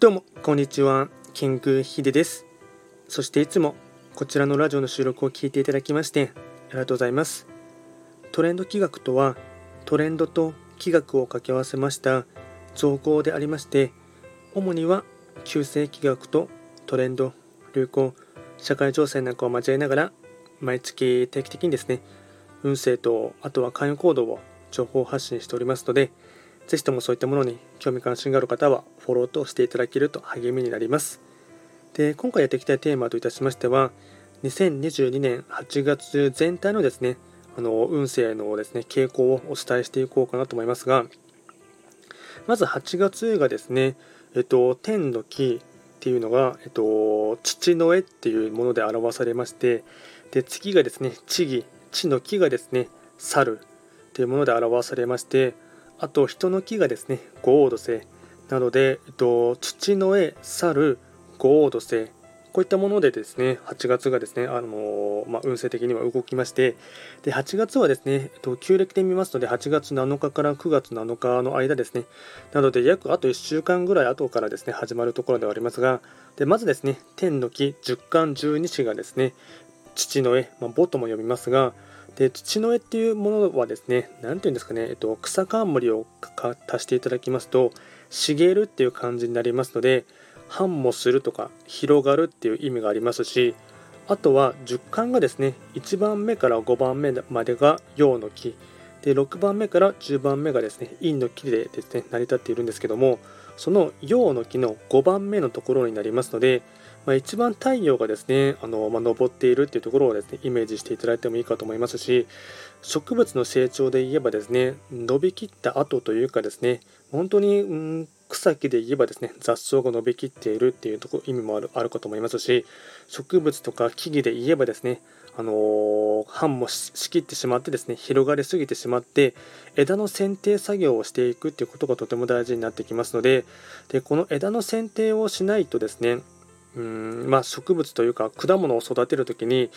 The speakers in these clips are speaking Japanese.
どうも、こんにちは。キングヒデです。そしていつもこちらのラジオの収録を聞いていただきましてありがとうございます。トレンド企画とは、トレンドと企画を掛け合わせました造語でありまして、主には旧世企画とトレンド、流行、社会情勢なんかを交えながら、毎月定期的にですね、運勢とあとは関与行動を情報発信しておりますので、ぜひともそういったものに興味関心がある方はフォローとしていただけると励みになります。で今回やっていきたいテーマといたしましては2022年8月全体のですねあの運勢のですね傾向をお伝えしていこうかなと思いますがまず8月がですね、えっと、天の木っていうのが、えっと、父の絵っていうもので表されましてで月がですね地義地の木がですね猿っていうもので表されましてあと人の木がですね五黄土星なので、えっと、土の絵猿五黄土星こういったものでですね8月がですね、あのまあ、運勢的には動きまして。で8月はですね、えっと、旧暦で見ますので8月7日から9月7日の間ですね。なので約あと1週間ぐらい後からですね始まるところではありますが。でまずですね天の木十巻十二支がですね父の絵、まあ、母とも読みますが。で土の絵っていうものはですね何て言うんですかね、えっと、草冠を足していただきますと茂るっていう感じになりますので繁茂するとか広がるっていう意味がありますしあとは10巻がですね1番目から5番目までが陽の木で6番目から10番目がですね陰の木でですね成り立っているんですけどもその陽の木の5番目のところになりますのでまあ、一番太陽がですねあの、まあ、昇っているっていうところをですねイメージしていただいてもいいかと思いますし植物の成長で言えばですね伸びきった後というかですね本当に、うん、草木で言えばですね雑草が伸びきっているっていうとこ意味もあるあるかと思いますし植物とか木々で言えばですねあのー、繁もしきってしまってですね広がりすぎてしまって枝の剪定作業をしていくっていうことがとても大事になってきますのででこの枝の剪定をしないとですねうんまあ、植物というか果物を育てる時に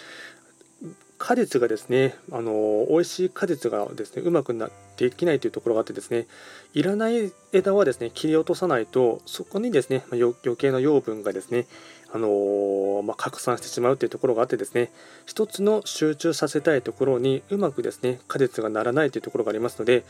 果実がですねあの美味しい果実がですねうまくなできないというところがあってですねいらない枝はですね切り落とさないとそこにですね余計な養分がですねあのまあ、拡散してしまうというところがあってですね一つの集中させたいところにうまくですね果実がならないというところがありますので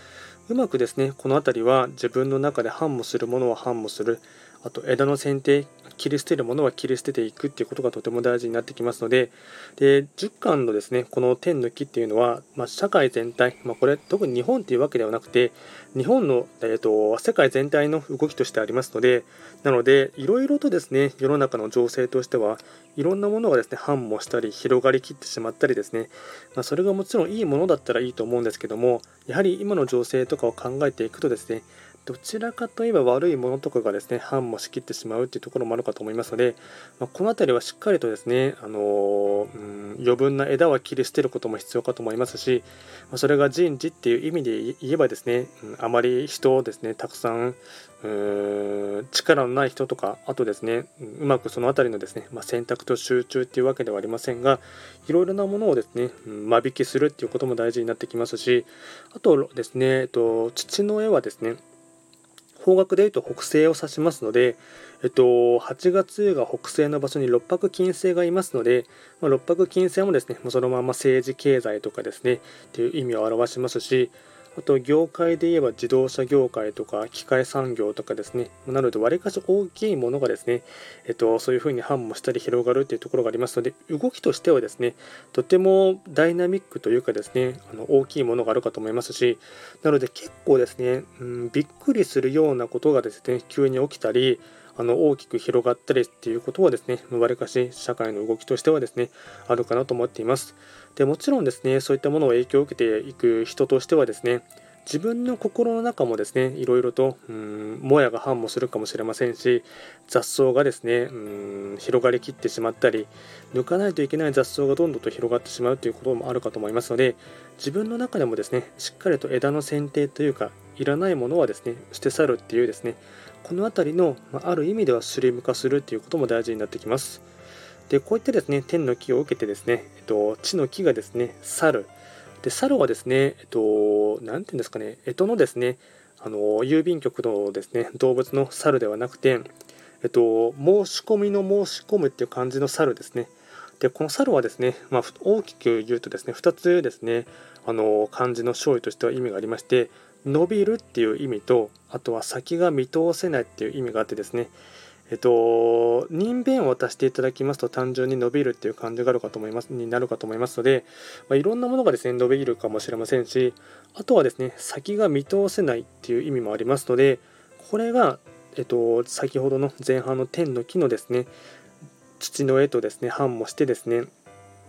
うまくですねこの辺りは自分の中で繁茂するものは繁茂するあと枝の剪定切り捨てるものは切り捨てていくっていうことがとても大事になってきますのでで10巻のですねこの天の木っていうのは、まあ、社会全体、まあ、これ特に日本っていうわけではなくて日本の、えーと、世界全体の動きとしてありますのでなのでいろいろとですね世の中の情勢としてはいろんなものがですね繁茂したり広がりきってしまったりですね、まあ、それがもちろんいいものだったらいいと思うんですけどもやはり今の情勢とかを考えていくとですねどちらかといえば悪いものとかがですね繁茂しきってしまうというところもあるかと思いますので、まあ、この辺りはしっかりとですね、あのー、うん余分な枝は切り捨てることも必要かと思いますし、ま、それが人事っていう意味で言えばですね、うん、あまり人をですねたくさんう力のない人とかあとですねうまくその辺りのですね、まあ、選択と集中っていうわけではありませんがいろいろなものをですね間引きするっていうことも大事になってきますしあとですね、えっと、父の絵はですね方角でいうと北西を指しますので、えっと、8月が北西の場所に六白金星がいますので、まあ、六白金星もですね、もうそのまま政治経済とかですね、という意味を表しますし、あと業界で言えば自動車業界とか機械産業とかですね、なので割かし大きいものがですね、えっと、そういうふうに繁茂したり広がるというところがありますので、動きとしてはですね、とてもダイナミックというかですね、あの大きいものがあるかと思いますし、なので結構ですね、うん、びっくりするようなことがですね、急に起きたり、あの大きく広がったりっていうことはですね、わりかし社会の動きとしてはですね、あるかなと思っています。でもちろんですね、そういったものを影響を受けていく人としてはですね、自分の心の中もですね、いろいろと、うん、もやが繁茂するかもしれませんし、雑草がですね、うん、広がりきってしまったり、抜かないといけない雑草がどんどんと広がってしまうということもあるかと思いますので、自分の中でもですね、しっかりと枝の剪定というか、いらないものはですね、捨て去るっていうですね、この辺りの、まある意味ではスリム化するっていうことも大事になってきます。で、こういったですね、天の木を受けてですね、えっと、地の木がですね、去る。で、猿はですね、えっと、なんていうんですかね、干支のですね、あの、郵便局のですね、動物の猿ではなくて、えっと、申し込みの申し込むっていう感じの猿ですね。で、この猿はですね、まあ、大きく言うとですね、2つですね、あの漢字の勝利としては意味がありまして、伸びるっていう意味と、あとは先が見通せないっていう意味があってですね、えっと、人弁を渡していただきますと単純に伸びるっていう感じがあるかと思います、になるかと思いますので、まあ、いろんなものがですね、伸びるかもしれませんし、あとはですね、先が見通せないっていう意味もありますので、これが、えっと、先ほどの前半の天の木のですね、土の絵とですね、反もしてですね、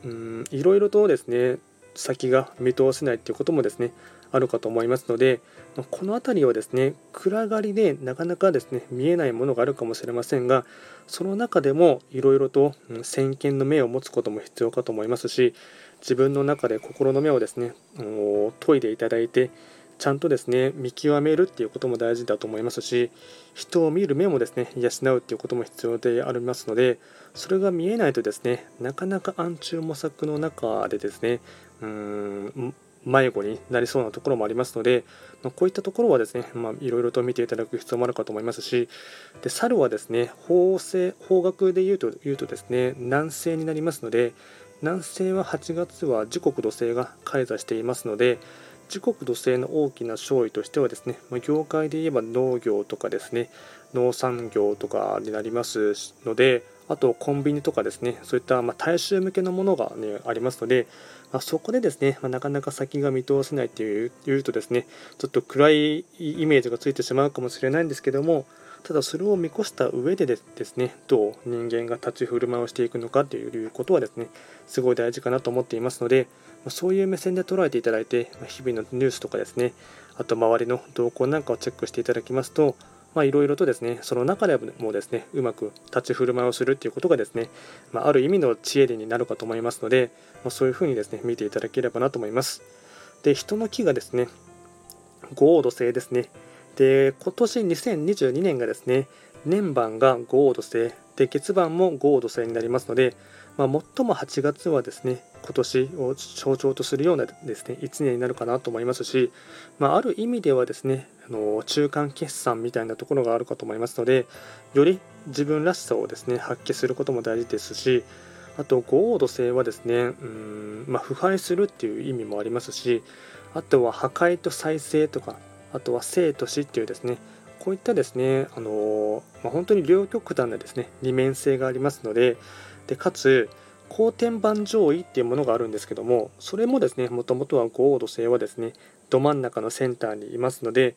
うん、いろいろとですね、先が見通せないっていうこともですね、あるかと思いますので、この辺りはですね暗がりでなかなかですね見えないものがあるかもしれませんがその中でもいろいろと先見の目を持つことも必要かと思いますし自分の中で心の目をですね研いでいただいてちゃんとですね見極めるっていうことも大事だと思いますし人を見る目もですね養うっていうことも必要でありますのでそれが見えないとですねなかなか暗中模索の中でですねうーん迷子になりそうなところもありますので、まこういったところはですね、まあ、いろいろと見ていただく必要もあるかと思いますし、で猿はですね、法制法学で言うと言うとですね、南西になりますので、南西は8月は時刻土星が開座していますので、時刻土星の大きな勝利としてはですね、ま業界で言えば農業とかですね、農産業とかになりますので、あとコンビニとかですね、そういったま大衆向けのものが、ね、ありますので、まあ、そこでですね、まあ、なかなか先が見通せないっていうとですね、ちょっと暗いイメージがついてしまうかもしれないんですけども、ただそれを見越した上でですね、どう人間が立ち振る舞いをしていくのかということはですね、すごい大事かなと思っていますので、そういう目線で捉えていただいて、日々のニュースとかですね、あと周りの動向なんかをチェックしていただきますと、まあ、いろいろとですね、その中でもですね、うまく立ち振る舞いをするっていうことがですね、まあ、ある意味の知恵でになるかと思いますので、まあ、そういうふうにですね、見ていただければなと思います。で、人の木がですね、五黄土星ですね。で、今年2022年がですね、年番が五黄土星、で、月番も五黄土星になりますので、まあ、最も8月はですね、今年を象徴とするようなですね1年になるかなと思いますし、まあ、ある意味ではですねあの中間決算みたいなところがあるかと思いますのでより自分らしさをですね発揮することも大事ですしあと五黄土星はですねうん、まあ、腐敗するっていう意味もありますしあとは破壊と再生とかあとは生と死っていうですねこういったですねあの、まあ、本当に両極端なですね二面性がありますのででかつ後天板上位っていうものがあるんですけどもそれもですねもともとは五黄土星はですねど真ん中のセンターにいますので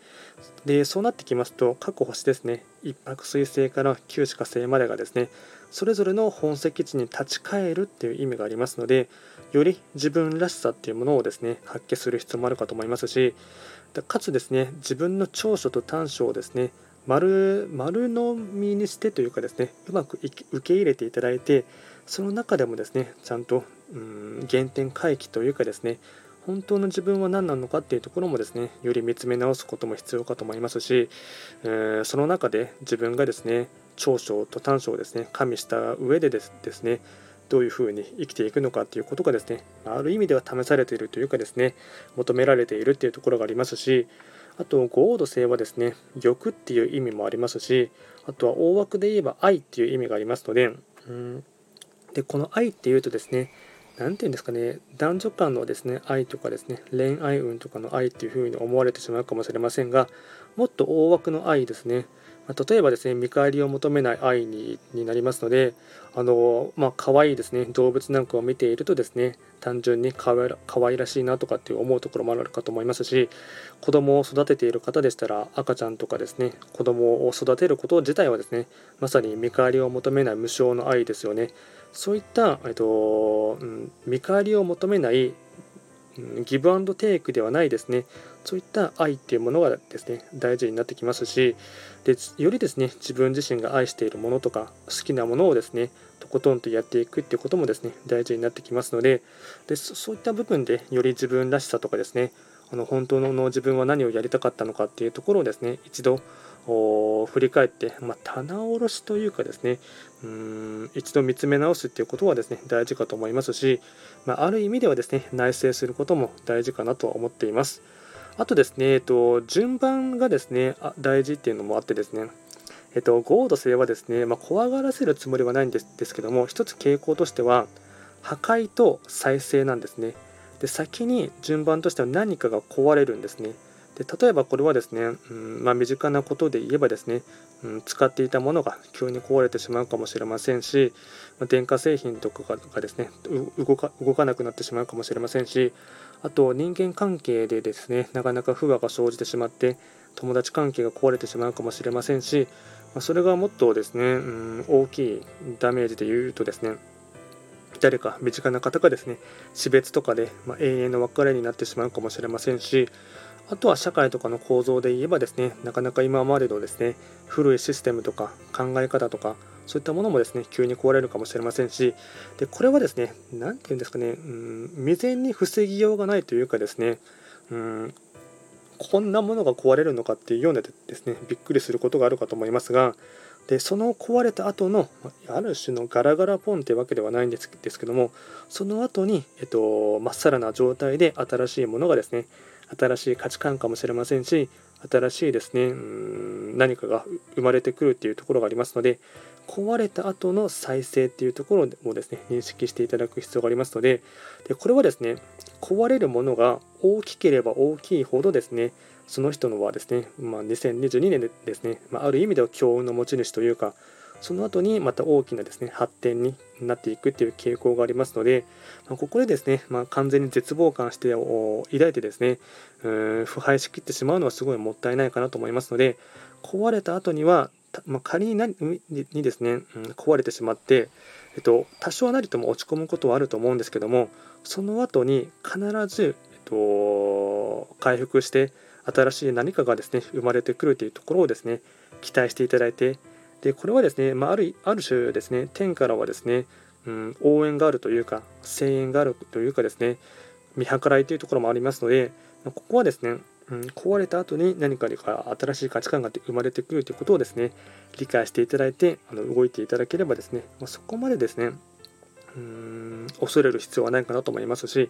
でそうなってきますと各星ですね一泊水星から九死火星までがですねそれぞれの本石地に立ち返るっていう意味がありますのでより自分らしさっていうものをですね発揮する必要もあるかと思いますしかつですね自分の長所と短所をですね丸丸のみにしてというかですねうまく受け入れていただいてその中でもですねちゃんとうん原点回帰というかですね本当の自分は何なのかっていうところもですねより見つめ直すことも必要かと思いますし、えー、その中で自分がですね長所と短所をですね加味した上でですですねどういうふうに生きていくのかっていうことがですねある意味では試されているというかですね求められているっていうところがありますしあと五王土星はですね。欲っていう意味もありますしあとは大枠で言えば愛っていう意味がありますのでうん。でこの愛っていうとですね何て言うんですかね男女間のですね愛とかですね恋愛運とかの愛っていうふうに思われてしまうかもしれませんがもっと大枠の愛ですね。例えばですね見返りを求めない愛になりますのであのまあ可愛いですね動物なんかを見ているとですね単純に可愛らしいなとかって思うところもあるかと思いますし子供を育てている方でしたら赤ちゃんとかですね子供を育てること自体はですねまさに見返りを求めない無償の愛ですよね。そういった、えっとうん、見返りを求めないギブアンドテイクではないですね。そういった愛っていうものがですね大事になってきますしでよりですね自分自身が愛しているものとか好きなものをですねとことんとやっていくっていうこともですね大事になってきますのででそういった部分でより自分らしさとかですねあの本当の自分は何をやりたかったのかっていうところをですね一度振り返って、まあ、棚卸しというかですねうん一度見つめ直すっていうことはですね大事かと思いますし、まあ、ある意味ではですね内省することも大事かなと思っていますあとですね、えっと、順番がですねあ大事っていうのもあってですねえっと、豪土星はですね、まあ、怖がらせるつもりはないんですですけども、一つ傾向としては、破壊と再生なんですね。で先に順番としては何かが壊れるんですね。で例えばこれはですね、うんまあ、身近なことで言えばですね、うん、使っていたものが急に壊れてしまうかもしれませんし、まあ、電化製品とかがですね動か動かなくなってしまうかもしれませんしあと人間関係でですねなかなか不和が生じてしまって友達関係が壊れてしまうかもしれませんし、まあ、それがもっとですね、うん、大きいダメージで言うとですね誰か身近な方がですね死別とかで、まあ、永遠の別れになってしまうかもしれませんしあとは社会とかの構造で言えばですねなかなか今までのですね古いシステムとか考え方とかそういったものもですね急に壊れるかもしれませんしでこれはですね何て言うんですかねうん未然に防ぎようがないというかですねうんこんなものが壊れるのかっていうようなですねびっくりすることがあるかと思いますがでその壊れた後のある種のガラガラポンってわけではないんですですけどもその後にえっとまっさらな状態で新しいものがですね新しい価値観かもしれませんし新しいですねうん何かが生まれてくるっていうところがありますので壊れた後の再生っていうところをですね認識していただく必要がありますのででこれはですね壊れるものが大きければ大きいほどですねその人のはですね、まあ、2022年でですね、まあ、ある意味では強運の持ち主というかその後にまた大きなですね発展になっていくっていう傾向がありますので、まあ、ここでですね、まあ、完全に絶望感して抱いてですねうん腐敗しきってしまうのはすごいもったいないかなと思いますので壊れた後には、まあ、仮ににですね、うん、壊れてしまって、えっと、多少なりとも落ち込むことはあると思うんですけどもその後に必ず、えっと、回復して新しい何かがですね生まれてくるというところをですね期待していただいてでこれはですね、まあ、あるある種ですね天からはですね、うん、応援があるというか声援があるというかですね見計らいというところもありますのでここはですね、うん、壊れた後に何かか新しい価値観が生まれてくるということをですね理解していただいてあの動いていただければですね、まあ、そこまでですねうーん恐れる必要はないかなと思いますし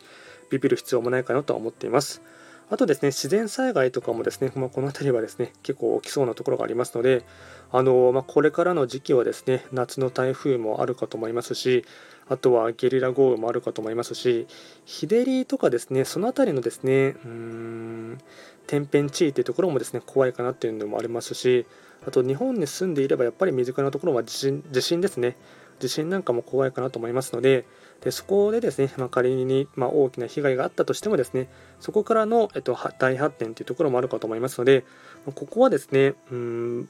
ビビる必要もないかなとは思っています。あとですね、自然災害とかもですね、まあ、この辺りはですね、結構起きそうなところがありますので、あのまあ、これからの時期はですね、夏の台風もあるかと思いますし、あとはゲリラ豪雨もあるかと思いますし、日照りとかですね、その辺りのですね、うん、天変地異というところもですね、怖いかなっていうのもありますし、あと日本に住んでいればやっぱり身近なところは地震地震ですね。地震なんかも怖いかなと思いますので、でそこでですね、まあ、仮に、まあ、大きな被害があったとしてもですね、そこからの、えっと、大発展というところもあるかと思いますので、ここはですね、うん、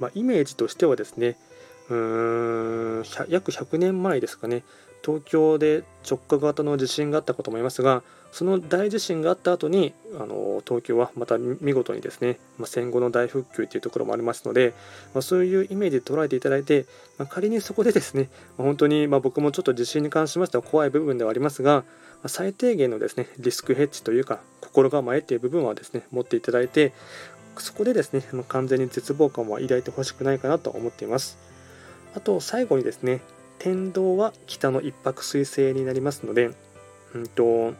まあ、イメージとしてはですね、うーん約100年前ですかね、東京で直下型の地震があったかと思いますが、その大地震があった後にあの東京はまた見事にですね、まあ、戦後の大復旧というところもありますので、まあ、そういうイメージで捉えていただいて、まあ、仮にそこでですね、ま本当にま僕もちょっと地震に関しましては怖い部分ではありますが、ま最低限のですねリスクヘッジというか心構えという部分はですね持っていただいてそこでですね、ま完全に絶望感は抱いてほしくないかなと思っています。あと最後にですね天道は北の一泊水星になりますので、うんと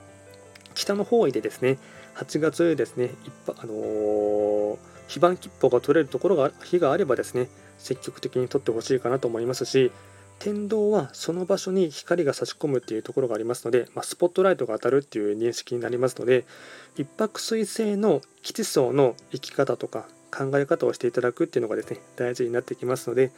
北の方位でですね8月ですね一あのー、非番切符が取れるところが日があればですね積極的に取ってほしいかなと思いますし天道はその場所に光が差し込むっていうところがありますので、まあ、スポットライトが当たるっていう認識になりますので一泊水星の基地層の生き方とか考え方をしていただくっていうのがですね大事になってきますので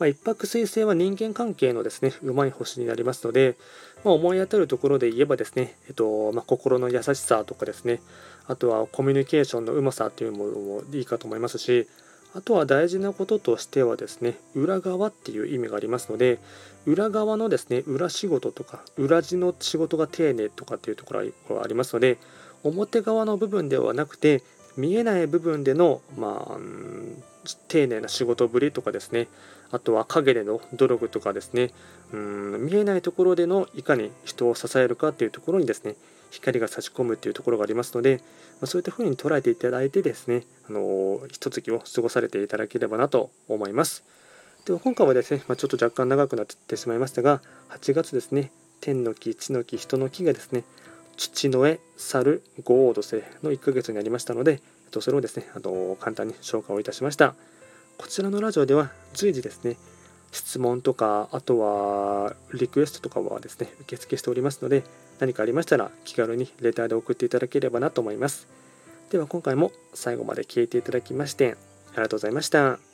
まあ、一泊水星は人間関係のですね、うまい星になりますので、まあ、思い当たるところで言えばですね、えっとまあ、心の優しさとかですね、あとはコミュニケーションのうまさというものもいいかと思いますし、あとは大事なこととしてはですね、裏側っていう意味がありますので、裏側のですね、裏仕事とか、裏地の仕事が丁寧とかっていうところがありますので、表側の部分ではなくて、見えない部分での、まあ、丁寧な仕事ぶりとかですね、あとは陰での努力とかですね、うん見えないところでのいかに人を支えるかっていうところにですね、光が差し込むっていうところがありますので、ま、そういったふうに捉えていただいてですね、あのひと月を過ごされていただければなと思います。では今回はですね、まあ、ちょっと若干長くなってしまいましたが、8月ですね、天の木、地の木、人の木がですね、土の絵、猿、五黄土星の1ヶ月になりましたので、とそれをですね、あの簡単に紹介をいたしました。こちらのラジオでは随時ですね質問とかあとはリクエストとかはですね受付しておりますので何かありましたら気軽にレターで送っていただければなと思いますでは今回も最後まで聞いていただきましてありがとうございました